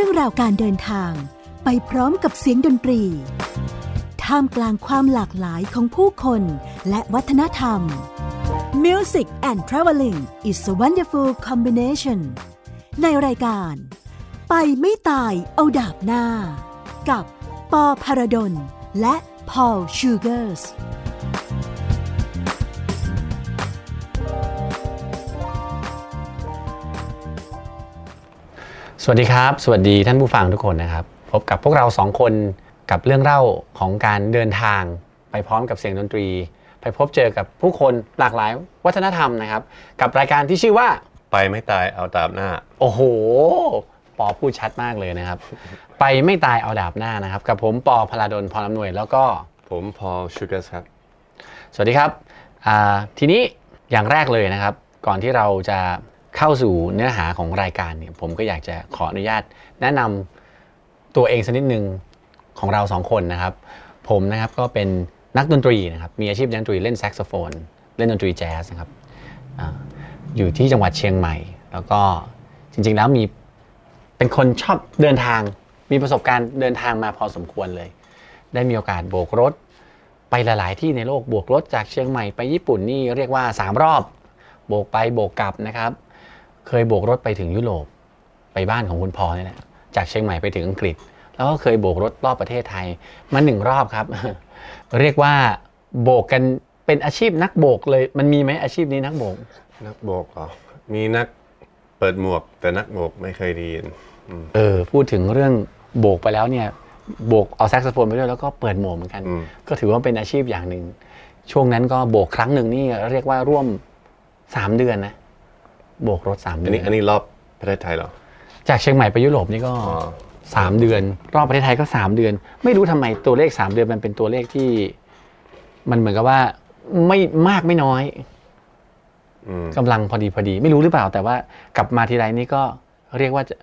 รื่องราวการเดินทาง ไปพร้อมกับเสียงดนตรี ท่ามกลางความหลากหลายของผู้คนและวัฒนธรรม Music and Traveling is a wonderful combination ในรายการ ไปไม่ตายเอาดาบหน้า กับปอพารดลและพอลชูเกอร์ส สวัสดีครับ สวัสดีท่านผู้ฟังทุกคนนะครับ พบกับพวกเราสองคนกับเรื่องเล่าของการเดินทาง ไปพร้อมกับเสียงดนตรี ไปพบเจอกับผู้คนหลากหลายวัฒนธรรมนะครับ กับรายการที่ชื่อว่า ไปไม่ตายเอาตามหน้า โอ้โห ปอพูดชัดมากเลยนะครับ ไปไม่ตายเอาดาบหน้านะครับ กับผมปอพลาดลพรอำนวยแล้วก็ ผมพอชูเกอร์ครับ สวัสดีครับอ่าทีนี้อย่างแรกเลยนะครับ ก่อนที่เราจะ เข้าสู่เนื้อหาของรายการเนี่ยผมก็อยากจะขออนุญาต แนะนำตัวเองสักนิดหนึ่งของเราสองคนนะครับ ผมนะครับก็เป็นนักดนตรีนะครับมีอาชีพดนตรีเล่นแซกโซโฟน เล่นดนตรีแจ๊สนะครับออยู่ที่จังหวัดเชียงใหม่ แล้วก็จริงๆแล้วมีเป็นคนชอบเดินทางมีประสบการณ์เดินทางมาพอสมควรเลย ได้มีโอกาสโบกรถ ไปหลาย ๆ ที่ในโลกโบกรถจากเชียงใหม่ไปญี่ปุ่นนี่เรียกว่า 3 รอบ โบกไปโบกกลับนะครับ เคยโบกรถไปถึงยุโรปไปบ้านของคุณพอเนี่ยแหละจากเชียงใหม่ไปถึงอังกฤษ แล้วก็เคยโบกรถรอบประเทศไทยมาหนึ่งรอบครับ เรียกว่าโบกกันเป็นอาชีพนักโบกเลย มันมีไหมอาชีพนี้นักโบก นักโบกเหรอมีนักเปิดหมวก แต่นักโบกไม่เคยไดีนอืมเออพูดถึงเรื่องโบกไปแล้วเนี่ยโบกเอาแซกโซโฟนไปด้วยแล้วก็เปิดหมวกเหมือนกันอืมก็ถือว่าเป็นอาชีพอย่างหนึ่งช่วงนั้นก็โบกครั้งหนึ่งนี่เรียกว่าร่วม 3 เดือนนะ โบกรถ3อัเดืนอนี้อันนนี้รอบประเทศไทยเหรอ จากเชียงใหม่ไปยุโรปนี่ก็อ๋อ3เดือน รอบประเทศไทยก็3เดือน ไม่รู้ทำไมตัวเลข3เดือนมันเป็นตัวเลขที่ มันเหมือนกับว่า ไม่มากไม่น้อยอืมกำลังพอดีพอดี ไม่รู้หรือเปล่า แต่ว่ากลับมาทีไรนี่ก็เรียกว่าจะ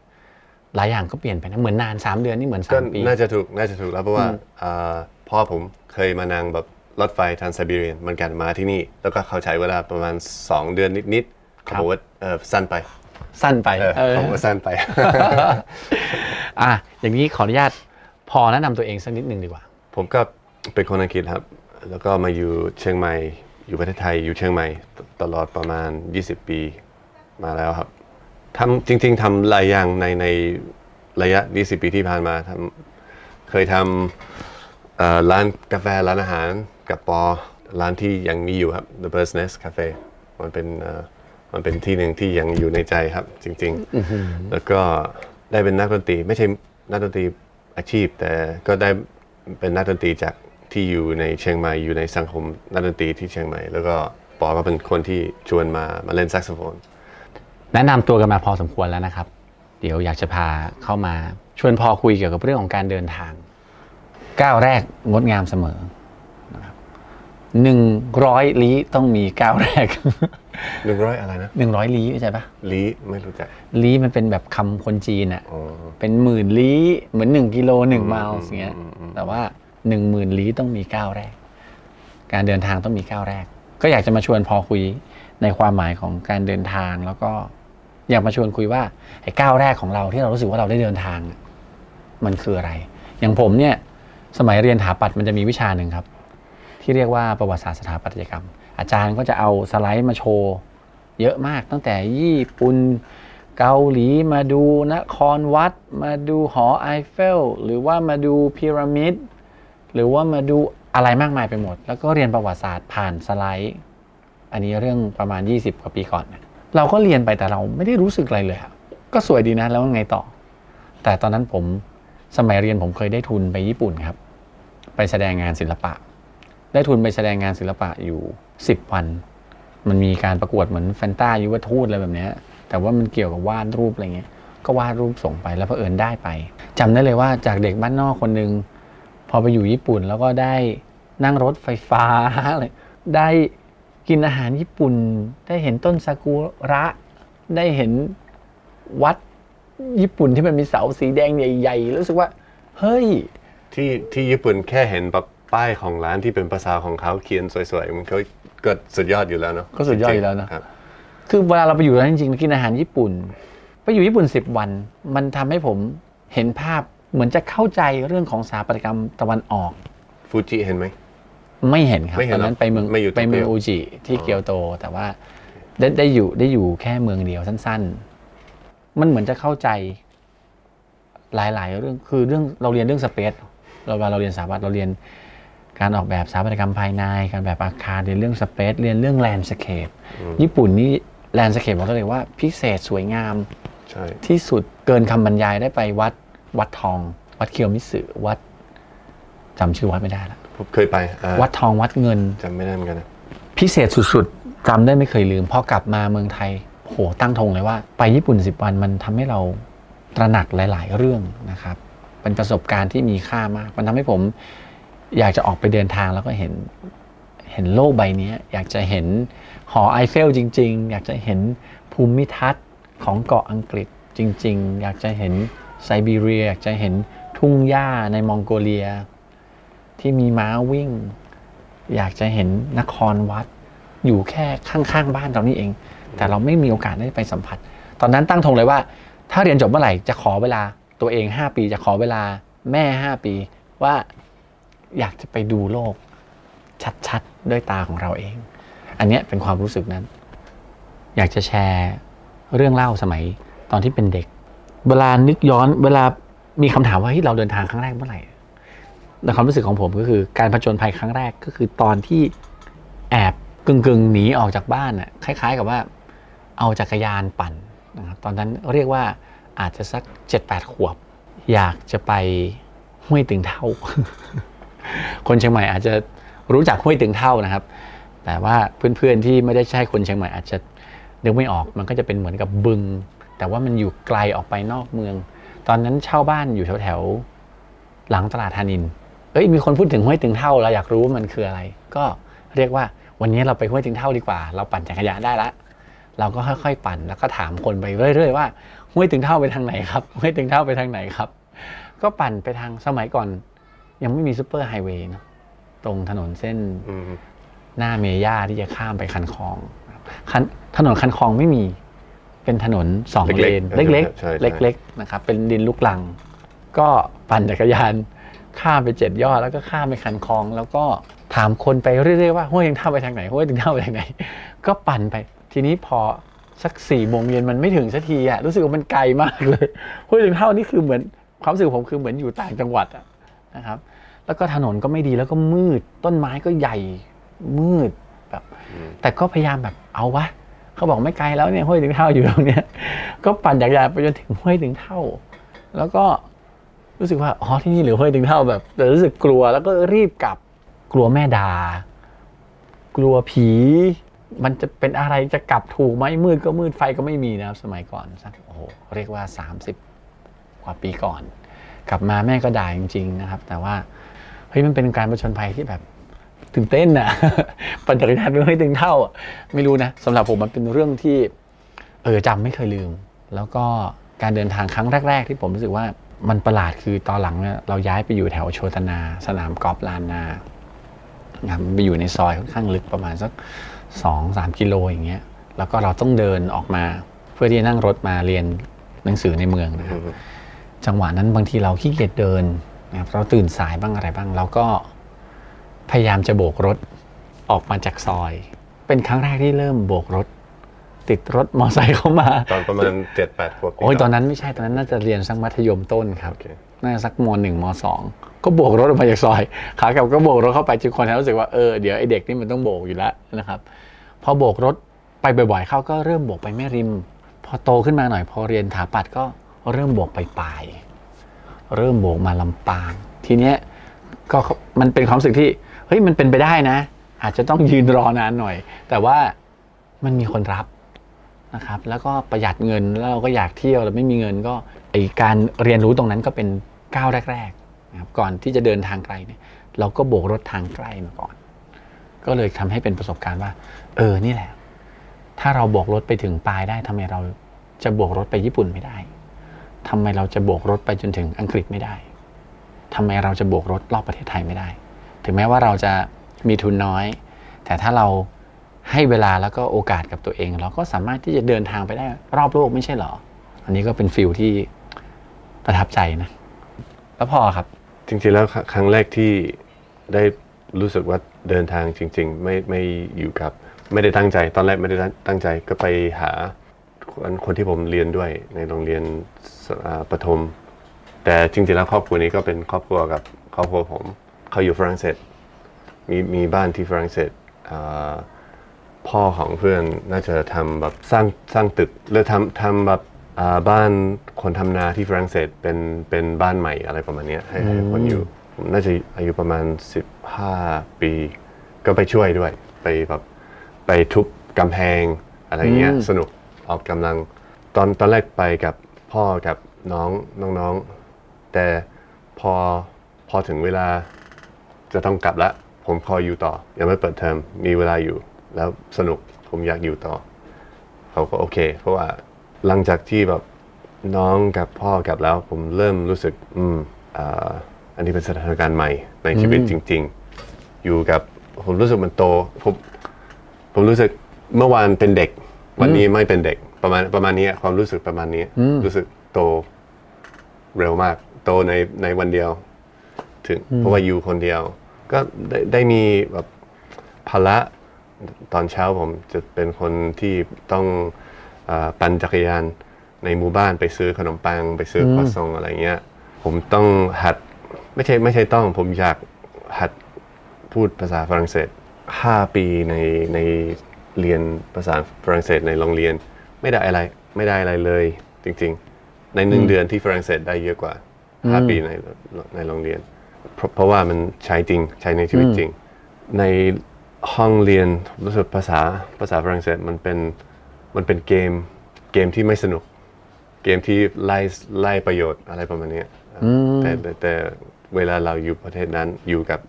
หลายอย่างก็เปลี่ยนไปนะเหมือนนาน3เดือนนี่เหมือนก็3ปีน่าจะถูกน่าจะถูกแล้วเพราะว่าอืมอ่าพ่อผมเคยมานั่งแบบรถไฟทางไซบีเรียนเหมือนกันมาที่นี่ แล้วก็เขาใช้เวลาประมาณ 2 เดือนนิดๆ เขาบอกว่าเออสั้นไป สั้นไปเออเออเขาบอกว่าสั้นไปอะอย่างนี้ขออนุญาตพอแนะนำตัวเองสักนิดหนึ่งดีกว่า ผมก็เป็นคนอังกฤษครับ แล้วก็มาอยู่เชียงใหม่ อยู่ประเทศไทย อยู่เชียงใหม่ตตลอดประมาณ 20 ปีมาแล้วครับทำจริง ๆทำหลายอย่างในในระยะ 20 ปีที่ผ่านมาทำเคยทำเอ่อร้านกาแฟร้านอาหารกับปอ ร้านที่ยังมีอยู่ครับ The Bird's Nest Cafe มันเป็นเอ่อ มันเป็นที่หนึ่งที่ยังอยู่ในใจครับ จริง ๆ แล้วก็ได้เป็นนักดนตรีไม่ใช่นักดนตรีอาชีพ แต่ก็ได้เป็นนักดนตรีจากที่อยู่ในเชียงใหม่อยู่ในสังคมนักดนตรีที่เชียงใหม่ แล้วก็ปอก็เป็นคนที่ชวนมามาเล่นแซกโซโฟนแนะนำตัวกันมาพอสมควรแล้วนะครับ เดี๋ยวอยากจะพาเข้ามาชวนพอคุยเกี่ยวกับเรื่องของการเดินทาง ก้าวแรกงดงามเสมอ หนึ่งร้อยลี้ต้องมีก้าวแรกหนึ่งร้อยอะไรนะหนึ่งร้อยลี้ใช่ปะลีไม่รู้จักลี้มันเป็นแบบคำคนจีนอะอ๋อเป็นหมื่นลี้เหมือนหนึ่งกิโลหนึ่งไมล์อืมอย่างเงี้ยอืมอืมแต่ว่าหนึ่งหมื่นลี้ต้องมีก้าวแรก การเดินทางต้องมีก้าวแรก ก็อยากจะมาชวนพอคุยในความหมายของการเดินทางแล้วก็อยากมาชวนคุยว่าไอ้ก้าวแรกของเราที่เรารู้สึกว่าเราได้เดินทางอะมันคืออะไร อย่างผมเนี่ย สมัยเรียนถาปัดมันจะมีวิชาหนึ่งครับ ที่เรียกว่าประวัติศาสตร์สถาปัตยกรรม อาจารย์ก็จะเอาสไลด์มาโชว์ เยอะมากตั้งแต่ญี่ปุ่นเกาหลีมาดูนครวัด มาดูหอไอเฟลหรือว่ามาดูพีระมิดหรือว่ามาดูอะไรมากมายไปหมด แล้วก็เรียนประวัติศาสตร์ผ่านสไลด์ อันนี้เรื่องประมาณ 20 กว่าปีก่อน เราก็เรียนไปแต่เราไม่ได้รู้สึกอะไรเลยอะก็สวยดีนะแล้วไงต่อ แต่ตอนนั้นผมสมัยเรียนผมเคยได้ทุนไปญี่ปุ่นครับ ไปแสดงงานศิลปะ ได้ทุนไปแสดงงานศิลปะอยู่ 10 วัน มันมีการประกวดเหมือนแฟนตายุวทูตอะไรแบบนี้แต่ว่ามันเกี่ยวกับวาดรูปอะไรเงี้ย ก็วาดรูปส่งไปแล้วเผอิญได้ไปจำได้เลยว่าจากเด็กบ้านนอกคนหนึ่งพอไปอยู่ญี่ปุ่นแล้วก็ได้นั่งรถไฟฟ้าเลยได้กินอาหารญี่ปุ่น ได้เห็นต้นซากุระได้เห็นวัดญี่ปุ่นที่มันมีเสาสีแดงใหญ่ๆรู้สึกว่า เฮ้ย ที่ที่ญี่ปุ่นแค่เห็นแบบ ป้ายของร้านที่เป็นภาษาของเขาเขียนสวยๆมันก็ก็สุดยอดอยู่แล้วเนาะก็สุดยอดอยู่แล้วนะครับคือเวลาเราไปอยู่ร้านจริงๆเรากินอาหารญี่ปุ่น ไปอยู่ญี่ปุ่นสิบวัน มันทำให้ผมเห็นภาพเหมือนจะเข้าใจเรื่องของสถาปัตยกรรมตะวันออกฟูจิเห็นไหมไม่เห็นครับไม่เห็ตนอนนั้นหรอไปเมืองไม่อยู่ไปเมืองโตเกียวอูจิที่เกียวโต แต่ว่าได้ได้อยู่ได้อยู่แค่เมืองเดียวสั้น ๆ มันเหมือนจะเข้าใจ หลาย ๆ เรื่องคือเรื่องเราเรียนเรื่อง space เราเวลาเราเรียนสถาปัตย์เราเรียน การออกแบบสถาปัตยกรรมภายใน การแบบอาคารเรียนเรื่อง space เรียนเรื่อง landscape ญี่ปุ่นนี่ landscape บอกได้เลยว่าพิเศษสวยงามใช่ที่สุดเกินคำบรรยายได้ไปวัดวัดทอง วัดคิโยมิสึวัดจำชื่อวัดไม่ได้ละผมเคยไปอ่าวัดทองวัดเงินจำไม่ได้เหมือนกันนะพิเศษสุดๆจำได้ไม่เคยลืมพอกลับมาเมืองไทยโหตั้งธงเลยว่า ไปญี่ปุ่นสิบวันมันทำให้เราตระหนักหลาย ๆ เรื่องนะครับ เป็นประสบการณ์ที่มีค่ามาก มันทำให้ผม อยากจะออกไปเดินทางแล้วก็เห็นเห็นโลกใบนี้อยากจะเห็นหอไอเฟลจริง ๆ อยากจะเห็นภูมิทัศน์ของเกาะอังกฤษจริง ๆ อยากจะเห็นไซบีเรีย อยากจะเห็นทุ่งหญ้าในมองโกเลีย ที่มีม้าวิ่ง อยากจะเห็นนครวัด อยู่แค่ข้างๆบ้านเรานี่เอง แต่เราไม่มีโอกาสได้ไปสัมผัส ตอนนั้นตั้งธงเลยว่า ถ้าเรียนจบเมื่อไหร่จะขอเวลาตัวเอง 5 ปีจะขอเวลาแม่ 5 ปีว่า อยากจะไปดูโลก ชัดๆ ด้วยตาของเราเอง อันนี้เป็นความรู้สึกนั้น อยากจะแชร์เรื่องเล่าสมัยตอนที่เป็นเด็ก เวลานึกย้อนเวลามีคำถามว่าเฮ้ยเราเดินทางครั้งแรกเมื่อไหร่ในความรู้สึกของผมก็คือการผจญภัยครั้งแรกก็คือตอนที่แอบกึ่งกึ่งๆหนีออกจากบ้านน่ะคล้าย ๆ กับว่าเอาจักรยานปั่นนะครับตอนนั้นเรียกว่าอาจจะสักเจ็ดแปดขวบ อยากจะไปห้วยตึงเท่า คนเชียงใหม่อาจจะรู้จักห้วยตึงเท่านะครับ แต่ว่าเพื่อนๆที่ไม่ได้ใช่คนเชียงใหม่อาจจะนึกไม่ออก มันก็จะเป็นเหมือนกับบึง แต่ว่ามันอยู่ไกลออกไปนอกเมือง ตอนนั้นเช่าบ้านอยู่แถวๆหลังตลาดธานินทร์ เอ้ยมีคนพูดถึงห้วยตึงเท่าเราอยากรู้ว่ามันคืออะไร ก็เรียกว่าวันนี้เราไปห้วยตึงเท่าดีกว่า เราปั่นจักรยานได้ละ เราก็ค่อยๆปั่นแล้วก็ถามคนไปเรื่อยๆว่าห้วยตึงเท่าไปทางไหนครับห้วยตึงเท่าไปทางไหนครับ ก็ปั่นไปทางสมัยก่อน ยังไม่มีซูเปอร์ไฮเวย์เนอะตรงถนนเส้นอืมหน้าเมย่าที่จะข้ามไปคันคลองคันถนนคันคลองไม่มี เป็นถนนสองเลนเล็เล็กกๆใช่ๆใช่เล็กๆนะครับ เป็นดินลูกลัง ก็ปั่นจักรยานข้ามไปเจ็ดยอดแล้วก็ข้ามไปคันคลอง แล้วก็ถามคนไปเรื่อยๆว่าห้วยถึงเท่าไปทางไหนห้วยถึงเท่าไปทางไหน ก็ปั่นไป ทีนี้พอสักสี่โมงเย็นมันไม่ถึงสักทีอะรู้สึกว่ามันไกลมากเลยห้วยถึงเท่านี่คือเหมือนความรู้สึกผมคือเหมือนอยู่ต่างจังหวัดอะ นะครับ แล้วก็ถนนก็ไม่ดีแล้วก็มืด ต้นไม้ก็ใหญ่มืดแบบ แต่ก็พยายามแบบเอาวะเขาบอกไม่ไกลแล้วเนี่ยห้วยถึงเท่าอยู่ตรงเนี้ย ก็ปั่นจักรยานไปจนถึงห้วยถึงเท่า แล้วก็รู้สึกว่าอ๋อที่นี่เหลือห้วยถึงเท่าแบบแต่รู้สึกกลัวแล้วก็รีบกลับกลัวแม่ดา กลัวผี มันจะเป็นอะไรจะกลับถูกไหมมืดก็มืดไฟก็ไม่มีนะครับสมัยก่อนสักโอ้โหเรียกว่า 30 กว่าปีก่อน กลับมาแม่ก็ด่าจริง ๆ นะครับ แต่ว่าเฮ้ยมันเป็นการประชนภัยที่แบบตื่นเต้นน่ะปั่นจักรยานไปไม่ถึงเท่า ไม่รู้นะสำหรับผมมันเป็นเรื่องที่เออจำไม่เคยลืม แล้วก็การเดินทางครั้งแรก ๆ ที่ผมรู้สึกว่ามันประหลาดคือตอนหลังเนี่ยเราย้ายไปอยู่แถวโชตนา สนามกอล์ฟลานนาครับไปอยู่ในซอยค่อนข้างลึกประมาณสักสองสามกิโลอย่างเงี้ย แล้วก็เราต้องเดินออกมา เพื่อที่จะนั่งรถมาเรียนหนังสือในเมืองนะครับ จังหวะนั้นบางทีเราขี้เกียจเดินนะครับเราตื่นสายบ้างอะไรบ้าง เราก็พยายามจะโบกรถออกมาจากซอย เป็นครั้งแรกที่เริ่มโบกรถ ติดรถมอไซค์เข้ามาตอนประมาณเจ็ดแปดขวบโอ้ยตอนนั้นไม่ใช่ตอนนั้นน่าจะเรียนสักมัธยมต้นครับโอเคน่าจะสักมหนึ่งมสองก็โบกรถออกมาจากซอยขากลับก็โบกรถเข้าไปจนคนรู้สึกว่าเออเดี๋ยวไอเด็กนี่มันต้องโบกอยู่แล้วนะครับ พอโบกรถไปบ่อยๆเข้าก็เริ่มโบกไปแม่ริม พอโตขึ้นมาหน่อย พอเรียนถาปัดก็ เริ่มโบกไปปลายเริ่มโบกมาลำปาง ทีเนี้ยก็มันเป็นความรู้สึกที่เฮ้ยมันเป็นไปได้นะ อาจจะต้องยืนรอนานหน่อย แต่ว่ามันมีคนรับนะครับ แล้วก็ประหยัดเงินแล้วเราก็อยากเที่ยวแล้วไม่มีเงินก็ไอการเรียนรู้ตรงนั้นก็เป็นก้าวแรกๆนะครับก่อนที่จะเดินทางไกลเนี่ย เราก็โบกรถทางใกล้มาก่อน ก็เลยทำให้เป็นประสบการณ์ว่า เออนี่แหละ ถ้าเราโบกรถไปถึงปลายได้ทำไมเราจะโบกรถไปญี่ปุ่นไม่ได้ ทำไมเราจะโบกรถไปจนถึงอังกฤษไม่ได้ทำไมเราจะโบกรถรอบประเทศไทยไม่ได้ ถึงแม้ว่าเราจะมีทุนน้อย แต่ถ้าเราให้เวลาแล้วก็โอกาสกับตัวเอง เราก็สามารถที่จะเดินทางไปได้รอบโลกไม่ใช่เหรอ อันนี้ก็เป็นฟิลที่ประทับใจนะ แล้วพอครับ จริงๆแล้วครั้งแรกที่ได้รู้สึกว่าเดินทางจริง ๆ ไม่ไม่อยู่กับ ไม่ได้ตั้งใจ ตอนแรกไม่ได้ตั้งใจก็ไปหา คนคนที่ผมเรียนด้วยในโรงเรียนสอ่าประถม แต่จริงๆแล้วครอบครัวนี้ก็เป็นครอบครัวกับครอบครัวผมเขาอยู่ฝรั่งเศสมีมีบ้านที่ฝรั่งเศสอ่าพ่อของเพื่อนน่าจะทำแบบสร้างสร้างตึกหรือทำทำแบบอ่าบ้านคนทำนาที่ฝรั่งเศสเป็นเป็นบ้านใหม่อะไรประมาณเนี้ยให้ให้คนอยู่ผมน่าจะอายุประมาณ 15 ปี ก็ไปช่วยด้วย ไปแบบไปทุบกำแพงอะไรเงี้ยอืมสนุก ออกกำลังตอนตอนแรกไปกับพ่อกับน้องน้องๆ แต่พอพอถึงเวลาจะต้องกลับละผมพออยู่ต่อ ยังไม่เปิดเทอมมีเวลาอยู่ แล้วสนุกผมอยากอยู่ต่อ เขาก็โอเค เพราะว่าหลังจากที่แบบน้องกับพ่อกลับแล้ว ผมเริ่มรู้สึก อืมอ่าอันนี้เป็นสถานการณ์ใหม่ในชีวิตจริง ๆ อยู่กับผมรู้สึกมันโตผมผมรู้สึกเมื่อวานเป็นเด็ก วันนี้ไม่เป็นเด็กประมาณประมาณนี้ความรู้สึกประมาณนี้ รู้สึกโตเร็วมาก โตในในวันเดียว ถึงเพราะว่าอยู่คนเดียว ก็ได้ได้มีแบบภาระตอนเช้าผมจะเป็นคนที่ต้องอาปั่นจักรยานในหมู่บ้านไปซื้อขนมปัง ไปซื้อครัวซองอะไรเงี้ย ผมต้องหัดไม่ใช่ไม่ใช่ต้อง ผมอยากหัดพูดภาษาฝรั่งเศส 5 ปีในใน เรียนภาษาฝรั่งเศสในโรงเรียน ไม่ได้อะไรไม่ได้อะไรเลยจริง ๆ ในหนึ่งเดือนที่ฝรั่งเศสได้เยอะกว่า5ปีในในโรงเรียนเพราะเพราะว่ามันใช้จริงใช้ในชีวิตจริง ในห้องเรียนรู้สึกภาษาภาษาฝรั่งเศสมันเป็นมันเป็นเกมเกมที่ไม่สนุก เกมที่ไล่ไล่ประโยชน์อะไรประมาณเนี้ยแต่แต่แต่เวลาเราอยู่ประเทศนั้นอยู่กับ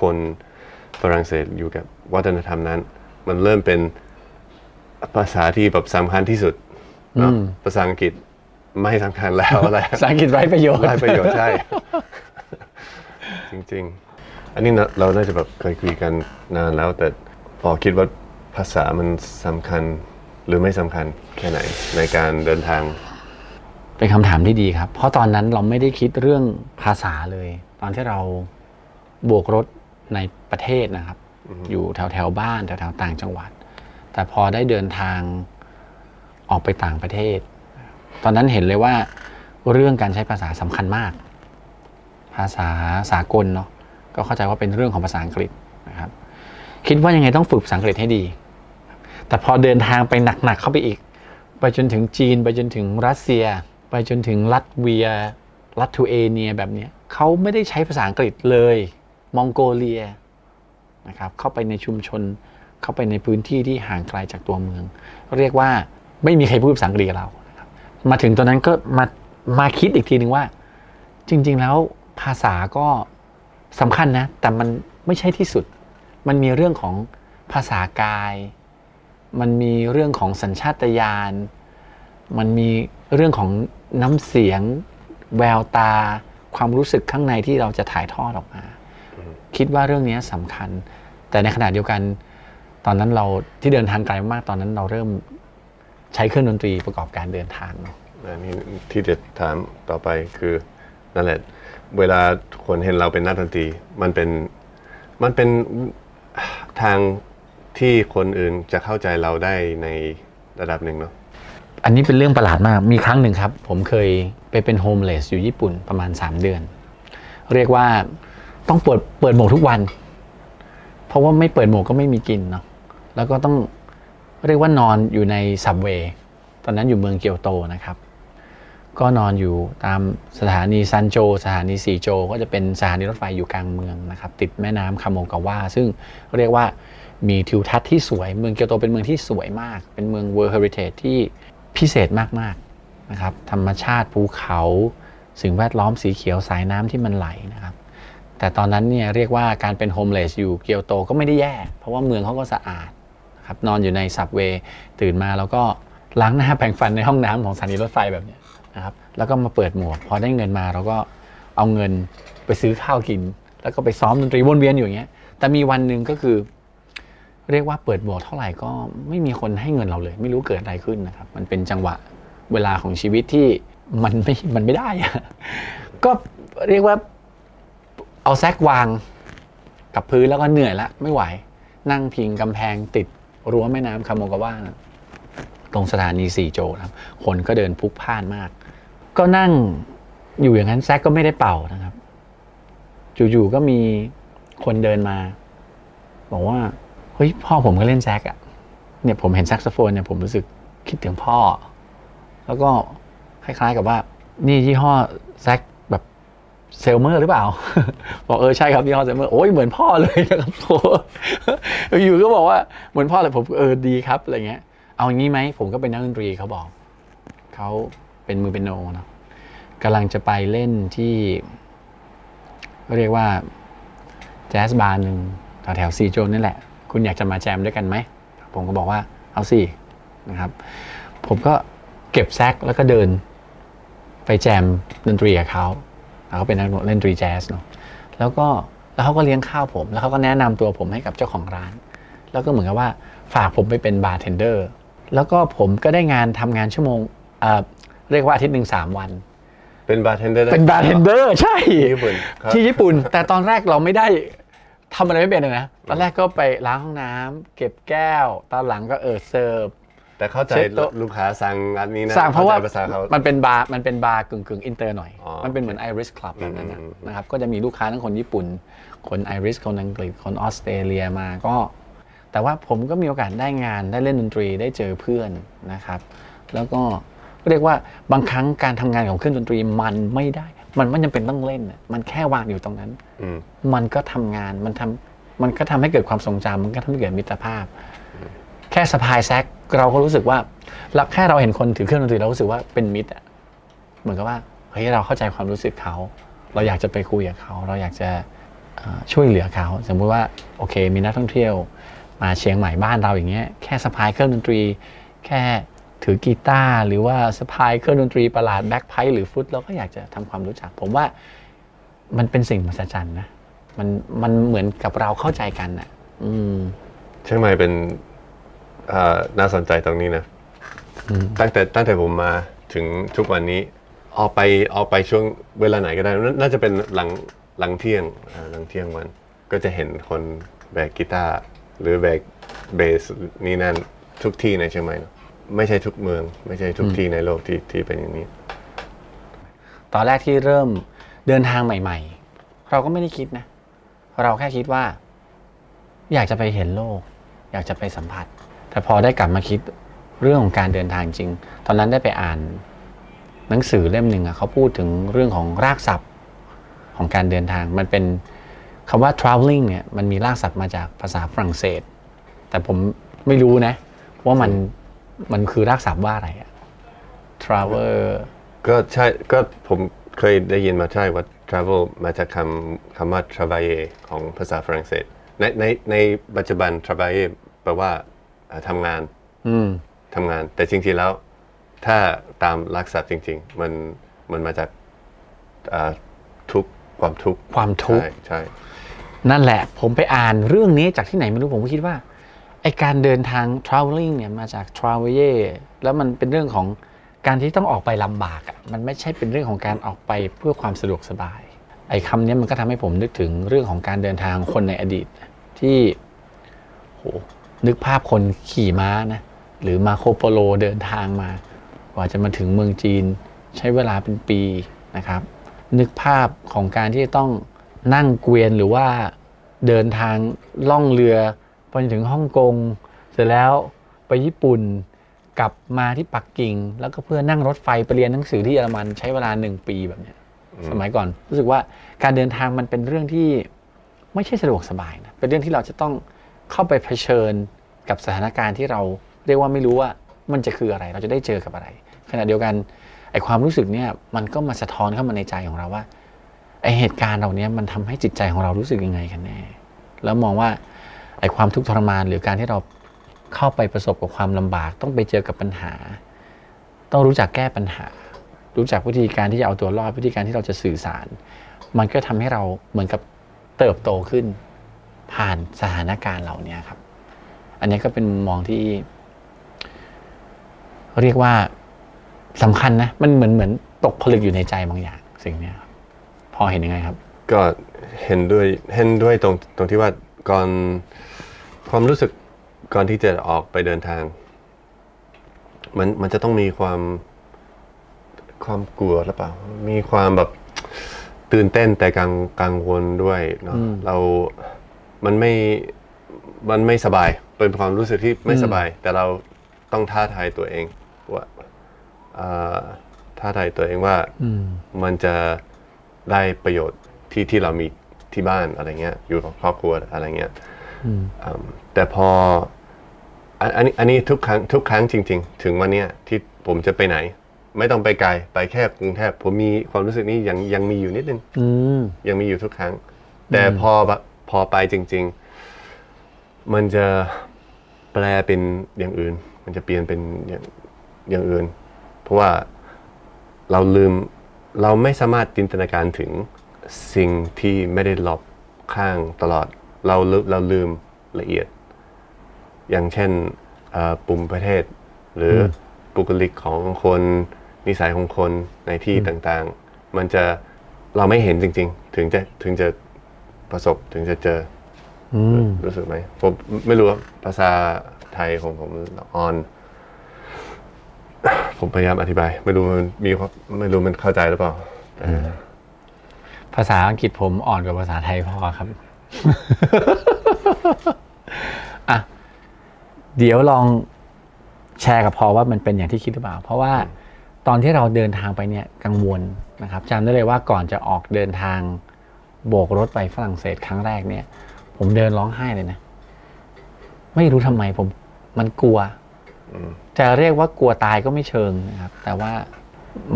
คนฝรั่งเศสอยู่กับวัฒนธรรมนั้น มันเริ่มเป็นภาษาที่แบบสำคัญที่สุดเนอะภาษาอังกฤษไม่สำคัญแล้วอะไรภาษาอังกฤษไร้ประโยชน์ได้ประโยชน์ใช่ จริง ๆ อันนี้นะเราน่าจะแบบเคยคุยกันนานแล้ว แต่พอคิดว่าภาษามันสำคัญหรือไม่สำคัญแค่ไหน ในการเดินทาง เป็นคำถามที่ดีครับ เพราะตอนนั้นเราไม่ได้คิดเรื่องภาษาเลย ตอนที่เราโบกรถในประเทศนะครับ อยู่แถวแถวบ้านแถวแถวต่างจังหวัด แต่พอได้เดินทางออกไปต่างประเทศ ตอนนั้นเห็นเลยว่าเรื่องการใช้ภาษาสำคัญมาก ภาษาสากลเนาะก็เข้าใจว่าเป็นเรื่องของภาษาอังกฤษนะครับ คิดว่ายังไงต้องฝึกภาษาอังกฤษให้ดี แต่พอเดินทางไปหนักๆเข้าไปอีก ไปจนถึงจีน ไปจนถึงรัสเซีย ไปจนถึงลัตเวียลัตทูเอเนียแบบนี้เขาไม่ได้ใช้ภาษาอังกฤษเลย มองโกเลีย นะครับเข้าไปในชุมชน เข้าไปในพื้นที่ที่ห่างไกลจากตัวเมือง เรียกว่าไม่มีใครพูดภาษาอังกฤษเรานะครับมาถึงตอนนั้นก็มามาคิดอีกทีหนึ่งว่า จริง ๆ แล้วภาษาก็สำคัญนะ แต่มันไม่ใช่ที่สุด มันมีเรื่องของภาษากาย มันมีเรื่องของสัญชาตญาณ มันมีเรื่องของน้ำเสียง แววตา ความรู้สึกข้างในที่เราจะถ่ายทอดออกมา คิดว่าเรื่องนี้สำคัญ แต่ในขณะเดียวกันตอนนั้นเราที่เดินทางไกลมากตอนนั้นเราเริ่มใช้เครื่องดนตรีประกอบการเดินทางเนาะอันนี้ที่จะถามต่อไปคือนั่นแหละเวลาคนเห็นเราเป็นนักดนตรีมันเป็นมันเป็นทางที่คนอื่นจะเข้าใจเราได้ในระดับหนึ่งเนาะอันนี้เป็นเรื่องประหลาดมากมีครั้งหนึ่งครับ ผมเคยไปเป็น homeless อยู่ญี่ปุ่นประมาณ 3 เดือน เรียกว่า ต้องเปิดเปิดหมวกทุกวัน เพราะว่าไม่เปิดหมวกก็ไม่มีกินเนาะแล้วก็ต้องเรียกว่านอนอยู่ใน subway ตอนนั้นอยู่เมืองเกียวโตนะครับ ก็นอนอยู่ตามสถานีซันโจ สถานีชิโจ ก็จะเป็นสถานีรถไฟอยู่กลางเมืองนะครับ ติดแม่น้ำคาโมกาวะซึ่งเรียกว่ามีทิวทัศน์ที่สวย เมืองเกียวโตเป็นเมืองที่สวยมาก เป็นเมือง World Heritage ที่พิเศษมากๆนะครับ ธรรมชาติภูเขา สิ่งแวดล้อมสีเขียวสายน้ำที่มันไหลนะครับ แต่ตอนนั้นเนี่ยเรียกว่าการเป็นโฮมเลสอยู่เกียวโตก็ไม่ได้แย่ เพราะว่าเมืองเขาก็สะอาดนะครับนอนอยู่ในซับเวย์ตื่นมาแล้วก็ล้างหน้าแปรงฟันในห้องน้ำของสถานีรถไฟแบบนี้นะครับแล้วก็มาเปิดหมวกพอได้เงินมาเราก็เอาเงินไปซื้อข้าวกิน แล้วก็ไปซ้อมดนตรีวนเวียนอยู่อย่างเงี้ยแต่มีวันหนึ่งก็คือ เรียกว่าเปิดหมวกเท่าไหร่ก็ไม่มีคนให้เงินเราเลย ไม่รู้เกิดอะไรขึ้นนะครับ มันเป็นจังหวะเวลาของชีวิตที่มันไม่มันไม่ได้ก็เรียกว่า เอาแซกวางกับพื้นแล้วก็เหนื่อยละไม่ไหว นั่งพิงกำแพงติดรั้วแม่น้ำคาโมกาวะนะตรงสถานีสี่โจนะครับ คนก็เดินพลุกพล่านมาก ก็นั่งอยู่อย่างนั้นแซกก็ไม่ได้เป่านะครับ จู่ๆก็มีคนเดินมา บอกว่าเฮ้ยพ่อผมก็เล่นแซกอะเนี่ยผมเห็นแซกโซโฟนเนี่ยผมรู้สึกคิดถึงพ่อ แล้วก็คล้ายๆกับว่า นี่ยี่ห้อแซก Selmer หรือเปล่า บอกเออใช่ครับยี่ห้อ Selmer โอ้ยเหมือนพ่อเลยนะครับโอ้อยู่ก็บอกว่าเหมือนพ่อเลยผมเออดีครับอะไรเงี้ย เอาอย่างนี้ไหมผมก็เป็นนักดนตรีเขาบอกเขาเป็นมือเป็นโนเนาะกำลังจะไปเล่นที่เรียกว่าแจ๊สบาร์หนึ่งแถวแถวซีโจนนี่แหละ คุณอยากจะมาแจมด้วยกันไหม ผมก็บอกว่าเอาสินะครับ ผมก็เก็บแซกแล้วก็เดิน ไปแจมดนตรีกับเขา เขาเป็นนักเล่นดนตรีแจ๊สเนาะแล้วก็แล้วเขาก็เลี้ยงข้าวผม แล้วเขาก็แนะนำตัวผมให้กับเจ้าของร้าน แล้วก็เหมือนกับว่าฝากผมไปเป็นบาร์เทนเดอร์แล้วก็ผมก็ได้งานทำงานชั่วโมงเอ่อเรียกว่าอาทิตย์หนึ่งสามวัน เป็นบาร์เทนเดอร์เป็นบาร์เทนเดอร์ใช่ที่ญี่ปุ่นครับที่ญี่ปุ่น แต่ตอนแรกเราไม่ได้ทำอะไรไม่เป็นเลยนะ ตอนแรกก็ไปล้างห้องน้ำเก็บแก้ว ตอนหลังก็เออเสิร์ฟ แต่เข้าใจเช็ดโต๊ะลูกค้าสั่งอันนี้นะสั่งเพราะว่าเข้าใจภาษาเขามันเป็นบาร์มันเป็นบาร์กึ่งกึ่งอินเตอร์หน่อยอ๋อมันเป็นเหมือน Irish pub แบบนั้นนะอืมอืมนะครับก็จะมีลูกค้าทั้งคนญี่ปุ่น คนไอริสคนอังกฤษคนออสเตรเลียมาก็ แต่ว่าผมก็มีโอกาสได้งานได้เล่นดนตรีได้เจอเพื่อนนะครับ แล้วก็เรียกว่าบางครั้งการทำงานของเครื่องดนตรีมันไม่ได้ มันไม่จำเป็นต้องเล่นน่ะมันแค่วางอยู่ตรงนั้นอืมมันก็ทำงานมันทำมันก็ทำให้เกิดความทรงจำมันก็ทำให้เกิดมิตรภาพ แค่สะพายแซก เราก็รู้สึกว่าเราแค่เราเห็นคนถือเครื่องดนตรีเรารู้สึกว่าเป็นมิตรอะเหมือนกับว่าเฮ้ยเราเข้าใจความรู้สึกเขา เราอยากจะไปคุยกับเขา เราอยากจะช่วยเหลือเขา สมมุติว่าโอเค มีนักท่องเที่ยว มาเชียงใหม่บ้านเราอย่างเงี้ยแค่สะพายเครื่องดนตรี แค่ถือกีตาร์หรือว่าสะพายเครื่องดนตรีประหลาดแบ็คไพหรือฟุตเราก็อยากจะทำความรู้จัก ผมว่ามันเป็นสิ่งมหัศจรรย์นะมันมันเหมือนกับเราเข้าใจกันอะ อืมเชียงใหม่เป็น น่าสนใจตรงนี้นะตั้งแต่ตั้งแต่ผมมาถึงทุกวันนี้ออกไปออกไปช่วงเวลาไหนก็ได้นาน่าจะเป็นหลังหลังเที่ยงอ่าหลังเที่ยงวัน ก็จะเห็นคนแบกกีตาร์หรือแบกเบสนี่นั่นทุกที่ในเชียงใหม่เนอะไม่ใช่ทุกเมือง ไม่ใช่ทุกที่ในโลกที่ที่เป็นอย่างนี้ ตอนแรกที่เริ่มเดินทางใหม่ ๆ เราก็ไม่ได้คิดนะ เราแค่คิดว่า อยากจะไปเห็นโลก อยากจะไปสัมผัส แต่พอได้กลับมาคิดเรื่องของการเดินทางจริง ตอนนั้นได้ไปอ่านหนังสือเล่มหนึ่งอะเขาพูดถึงเรื่องของรากศัพท์ของการเดินทาง มันเป็นคำว่า traveling เนี่ยมันมีรากศัพท์มาจากภาษาฝรั่งเศส แต่ผมไม่รู้นะ ว่ามันมันคือรากศัพท์ว่าอะไรอะ travel ก็ใช่ก็ผมเคยได้ยินมาใช่ว่า travel มาจากคำคำว่า travailler ของภาษาฝรั่งเศส ในในในปัจจุบัน travailler แปลว่า อ่าทำงานอืมทำงาน แต่จริงๆแล้ว ถ้าตามหลักศัพท์จริง ๆ มันมันมาจากอ่าทุกข์ความทุกข์ความทุกข์ใช่ใช่ นั่นแหละ ผมไปอ่านเรื่องนี้จากที่ไหนไม่รู้ผมก็คิดว่าไอการเดินทาง traveling เนี่ยมาจาก traveler แล้วมันเป็นเรื่องของการที่ต้องออกไปลำบากอะมันไม่ใช่เป็นเรื่องของการออกไปเพื่อความสะดวกสบาย ไอคำนี้มันก็ทำให้ผมนึกถึงเรื่องของการเดินทางคนในอดีต ที่โห นึกภาพคนขี่ม้านะหรือมาโคโปโลเดินทางมา กว่าจะมาถึงเมืองจีน ใช้เวลาเป็นปีนะครับ นึกภาพของการที่จะต้องนั่งเกวียนหรือว่าเดินทางล่องเรือไปจนถึงฮ่องกงเสร็จแล้วไปญี่ปุ่นกลับมาที่ปักกิ่ง แล้วก็เพื่อนั่งรถไฟไปเรียนหนังสือที่เยอรมันใช้เวลาหนึ่งปีแบบเนี้ยสมัยก่อนรู้สึกว่าการเดินทางมันเป็นเรื่องที่ไม่ใช่สะดวกสบายนะเป็นเรื่องที่เราจะต้อง เข้าไปเผชิญกับสถานการณ์ที่เราเรียกว่าไม่รู้ว่ามันจะคืออะไร เราจะได้เจอกับอะไร ขณะเดียวกันไอความรู้สึกเนี่ยมันก็มาสะท้อนเข้ามาในใจของเราว่าไอเหตุการณ์เหล่านี้มันทำให้จิตใจของเรารู้สึกยังไงกันแน่ แล้วมองว่าไอความทุกข์ทรมานหรือการที่เราเข้าไปประสบกับความลำบาก ต้องไปเจอกับปัญหา ต้องรู้จักแก้ปัญหา รู้จักวิธีการที่จะเอาตัวรอดวิธีการที่เราจะสื่อสาร มันก็ทำให้เราเหมือนกับเติบโตขึ้น ผ่านสถานการณ์เหล่านี้ครับ อันนี้ก็เป็นมุมมองที่ เรียกว่าสำคัญนะ มันเหมือนเหมือนตกผลึกอยู่ในใจบางอย่าง สิ่งเนี้ยครับพอเห็นยังไงครับ ก็เห็นด้วยเห็นด้วยตรงตรงที่ว่าก่อนความรู้สึกก่อนที่จะออกไปเดินทาง มันมันจะต้องมีความความกลัวหรือเปล่า มีความแบบตื่นเต้นแต่กังกังวลด้วยเนาะเรา มันไม่มันไม่สบายเป็นความรู้สึกที่ไม่สบาย แต่เราต้องท้าทายตัวเองว่าอ่าท้าทายตัวเองว่าอืมมันจะได้ประโยชน์ที่ที่เรามีที่บ้านอะไรเงี้ย อยู่กับครอบครัวอะไรเงี้ยอืมแต่พออันอันนี้อันนี้ทุกครั้งทุกครั้งจริง ๆ ถึงวันเนี้ยที่ผมจะไปไหน ไม่ต้องไปไกลไปแค่กรุงเทพผมมีความรู้สึกนี้ยังยังมีอยู่นิดนึงอืมยังมีอยู่ทุกครั้ง แต่พอแบบ พอไปจริง ๆ มันจะแปลเป็นอย่างอื่น มันจะเปลี่ยนเป็นอย่างอย่างอื่น เพราะว่าเราลืมเราไม่สามารถจินตนาการถึงสิ่งที่ไม่ได้รอบข้างตลอด เราลืมเราลืมละเอียด อย่างเช่นเอ่อปุ่มประเทศ หรืออบุคลิกของคนนิสัยของคนในที่ต่างๆ มันจะเราไม่เห็นจริง ๆ ถึงจะถึงจะ ประสบถึงจะเจออืมรู้สึกไหมผมไม่รู้ว่าภาษาไทยของผมออน ผมพยายามอธิบาย ไม่รู้มันมีความไม่รู้มันเข้าใจหรือเปล่าแต่ภาษาอังกฤษผมอ่อนกว่าภาษาไทยพอครับอะเดี๋ยวลองแชร์กับพอว่ามันเป็นอย่างที่คิดหรือเปล่า เพราะว่าตอนที่เราเดินทางไปเนี่ยกังวลนะครับจำได้เลยว่าก่อนจะออกเดินทาง โบกรถไปฝรั่งเศสครั้งแรกเนี่ย ผมเดินร้องไห้เลยนะ ไม่รู้ทำไมผม มันกลัวจะเรียกว่ากลัวตายก็ไม่เชิงนะครับ แต่ว่า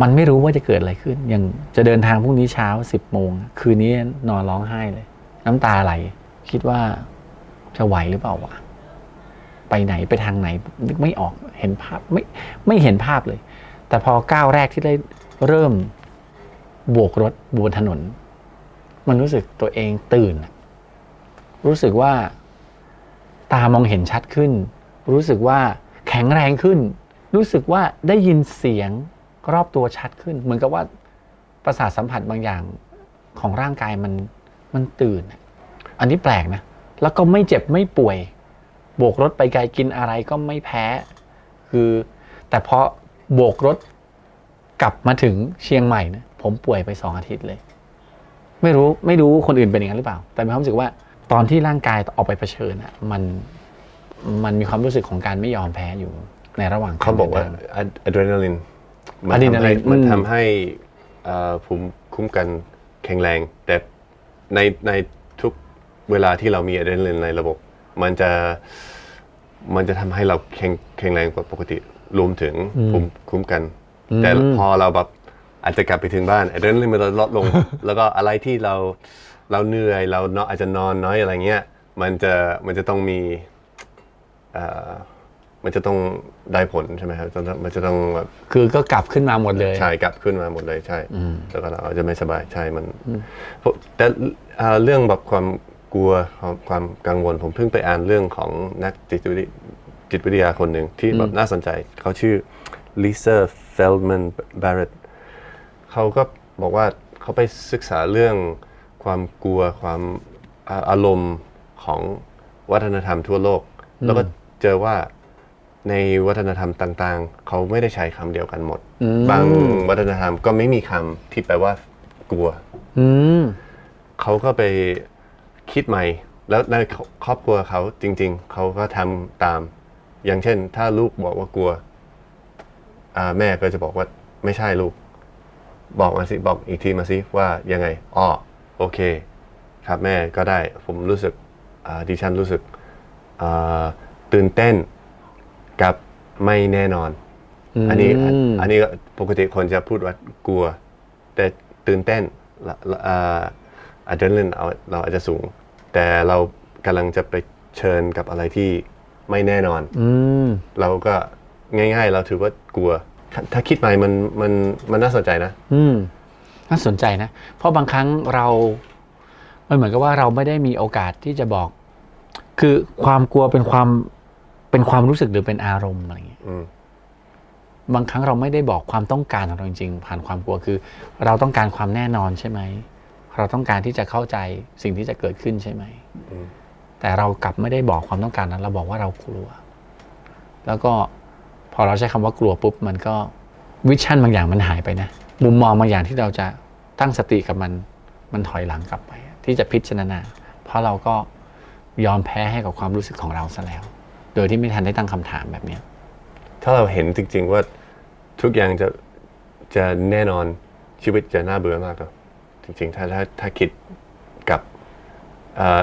มันไม่รู้ว่าจะเกิดอะไรขึ้น อย่างจะเดินทางพรุ่งนี้เช้าสิบโมง คืนนี้นอนร้องไห้เลย น้ำตาไหล คิดว่าจะไหวหรือเปล่าวะไปไหนไปทางไหน นึกไม่ออกเห็นภาพไม่ไม่เห็นภาพเลย แต่พอก้าวแรกที่ได้เริ่มโบกรถบนถนน มันรู้สึกตัวเองตื่น รู้สึกว่าตามองเห็นชัดขึ้น รู้สึกว่าแข็งแรงขึ้น รู้สึกว่าได้ยินเสียงรอบตัวชัดขึ้น เหมือนกับว่าประสาทสัมผัสบางอย่างของร่างกายมันมันตื่น อันนี้แปลกนะ แล้วก็ไม่เจ็บไม่ป่วย โบกรถไปไกลกินอะไรก็ไม่แพ้ คือแต่พอโบกรถกลับมาถึงเชียงใหม่นะผมป่วยไปสองอาทิตย์เลย ไม่รู้ไม่รู้คนอื่นเป็นอย่างนั้นหรือเปล่า แต่มีความรู้สึกว่าตอนที่ร่างกายออกไปเผชิญอะมันมันมีความรู้สึกของการไม่ยอมแพ้อยู่ในระหว่างเขาบอกว่าดินทงอะดรีนาลินมันอะดรีนาทำลิให้นมันอืมทำให้เอ่อภูมิคุ้มกันแข็งแรง แต่ในในทุกเวลาที่เรามีอะดรีนาลินในระบบ มันจะมันจะทำให้เราแข็งแข็งแรงกว่าปกติรวมถึงภูมิคุ้มกัน แต่พอเราแบบ อาจจะกลับไปถึงบ้านอะดรีนาลินมันจะลดลง แล้วก็อะไรที่เราเราเหนื่อยเราเนาะอาจจะนอนน้อยอะไรเงี้ยมันจะมันจะต้องมีเอ่อมันจะต้องได้ผลใช่ไหมครับต้องมันจะต้องแบบคือก็กลับขึ้นมาหมดเลยใช่กลับขึ้นมาหมดเลยใช่แล้วก็เราอาจจะไม่สบายใช่มันเพราะแต่เอ่อเรื่องแบบความกลัวความความกังวลผมเพิ่งไปอ่านเรื่องของนักจิตวิทยจิตวิทยาคนหนึ่งที่แบบน่าสนใจเขาชื่อลิซาเฟลแมนบาร์เรต เขาก็บอกว่าเขาไปศึกษาเรื่องความกลัวความอ่าอารมณ์ของวัฒนธรรมทั่วโลก แล้วก็เจอว่าในวัฒนธรรมต่างๆ เขาไม่ได้ใช้คำเดียวกันหมด บางวัฒนธรรมก็ไม่มีคำที่แปลว่ากลัวอืมเขาก็ไปคิดใหม่ แล้วในครอบครัวเขาจริง ๆ เขาก็ทำตาม อย่างเช่น ถ้าลูกบอกว่ากลัวอ่าแม่ก็จะบอกว่าไม่ใช่ลูก บอกมาสิบอกอีกทีมาสิว่ายังไงอ๋อโอเค ครับแม่ก็ได้ผมรู้สึกอ่าดิฉันรู้สึกอ่าตื่นเต้นกับไม่แน่นอน อันนี้อันอันนี้ก็ปกติคนจะพูดว่ากลัว แต่ตื่นเต้นละละอ่าอะดรีนาลินเอาเราอาจจะสูง แต่เรากำลังจะไปเชิญกับอะไรที่ไม่แน่นอนอืมเราก็ง่าย ๆ เราถือว่ากลัว ถ้าถ้าคิดใหม่มันมันมันน่าสนใจนะ อืม น่าสนใจนะ เพราะบางครั้งเรามันเหมือนกับว่าเราไม่ได้มีโอกาสที่จะบอก คือความกลัวเป็นความเป็นความรู้สึกหรือเป็นอารมณ์อะไรอย่างเงี้ยอืมบางครั้งเราไม่ได้บอกความต้องการของเราจริงๆผ่านความกลัวคือ เราต้องการความแน่นอนใช่ไหมเราต้องการที่จะเข้าใจสิ่งที่จะเกิดขึ้นใช่ไหมอืมแต่เรากลับไม่ได้บอกความต้องการนั้น เราบอกว่าเรากลัว แล้วก็ พอเราใช้คำว่ากลัวปุ๊บมันก็วิชั่นบางอย่างมันหายไปนะ มุมมองบางอย่างที่เราจะตั้งสติกับมันมันถอยหลังกลับไป ที่จะพิจารณา เพราะเราก็ยอมแพ้ให้กับความรู้สึกของเราซะแล้ว โดยที่ไม่ทันได้ตั้งคำถามแบบเนี้ ถ้าเราเห็นจริง ๆ ว่าทุกอย่างจะจะแน่นอนชีวิตจะน่าเบื่อมากจริงๆถ้าถ้าถ้าคิดกับ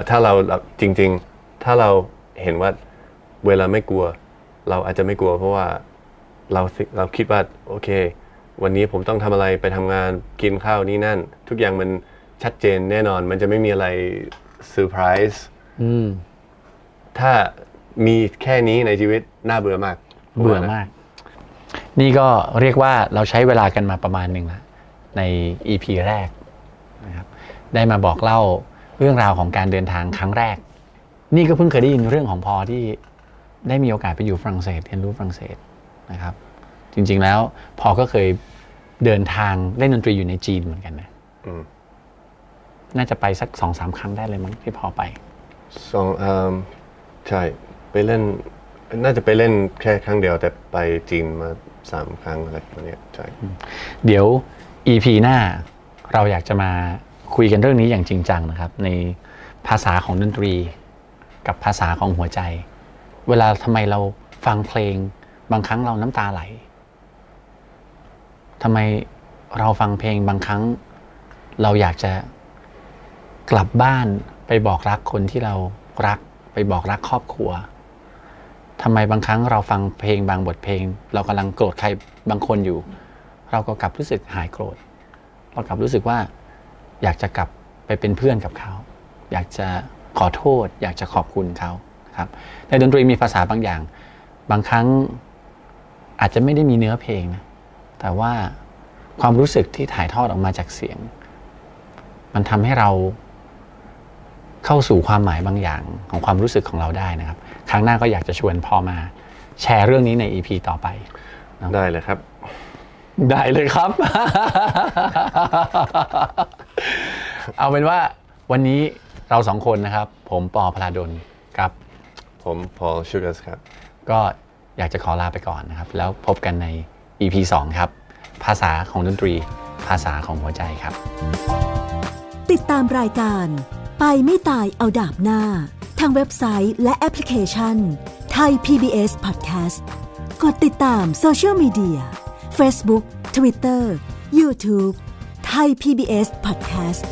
ถ้าเราจริง ๆ ถ้าเราเห็นว่าเวลาไม่กลัว เราอาจจะไม่กลัวเพราะว่าเราสิเราคิดว่าโอเค วันนี้ผมต้องทำอะไรไปทำงานกินข้าวนี่นั่น ทุกอย่างมันชัดเจนแน่นอน มันจะไม่มีอะไรเซอร์ไพรส์อืมถ้ามีแค่นี้ในชีวิตน่าเบื่อมาก เบื่อมาก นี่ก็เรียกว่าเราใช้เวลากันมาประมาณหนึ่งแล้วใน EP แรกนะครับได้มาบอกเล่าเรื่องราวของการเดินทางครั้งแรก นี่ก็เพิ่งเคยได้ยินเรื่องของพอที่ ได้มีโอกาสไปอยู่ฝรั่งเศสเรียนรู้ฝรั่งเศสนะครับ จริง ๆแล้วพอก็เคยเดินทางเล่นดนตรีอยู่ในจีนเหมือนกันนะอืมน่าจะไปสักสองสามครั้งได้เลยมั้งที่พอไปสองเอิ่มใช่ไปเล่น น่าจะไปเล่นแค่ครั้งเดียวแต่ไปจีนมาสามครั้งอะไรแบบเนี้ยใช่เดี๋ยว EP หน้าเราอยากจะมาคุยกันเรื่องนี้อย่างจริงจังนะครับ ในภาษาของดนตรี กับภาษาของหัวใจ เวลาทำไมเราฟังเพลง บางครั้งเราน้ำตาไหลทำไมเราฟังเพลงบางครั้ง เราอยากจะกลับบ้านไปบอกรักคนที่เรารักไปบอกรักครอบครัวทำไมบางครั้งเราฟังเพลงบางบทเพลง เรากำลังโกรธใครบางคนอยู่ เราก็กลับรู้สึกหายโกรธเรากลับรู้สึกว่า อยากจะกลับไปเป็นเพื่อนกับเขา อยากจะขอโทษ อยากจะขอบคุณเขา ครับในดนตรีมีภาษาบางอย่าง บางครั้งอาจจะไม่ได้มีเนื้อเพลงนะแต่ว่าความรู้สึกที่ถ่ายทอดออกมาจากเสียง มันทำให้เราเข้าสู่ความหมายบางอย่างของความรู้สึกของเราได้นะครับ ครั้งหน้าก็อยากจะชวนพอมาแชร์เรื่องนี้ใน EP ต่อไปได้เลยครับ ได้เลยครับ เอาเป็นว่าวันนี้เราสองคนนะครับ ผมปอพลาดลครับ ผมพอลชูกัสครับ ก็อยากจะขอลาไปก่อนนะครับ แล้วพบกันใน EP 2 ครับ ภาษาของดนตรี ภาษาของหัวใจครับ ติดตามรายการ ไปไม่ตายเอาดาบหน้า ทางเว็บไซต์และแอปพลิเคชันไทย PBS Podcast กดติดตามโซเชียลมีเดีย Facebook Twitter YouTube ไทย PBS Podcast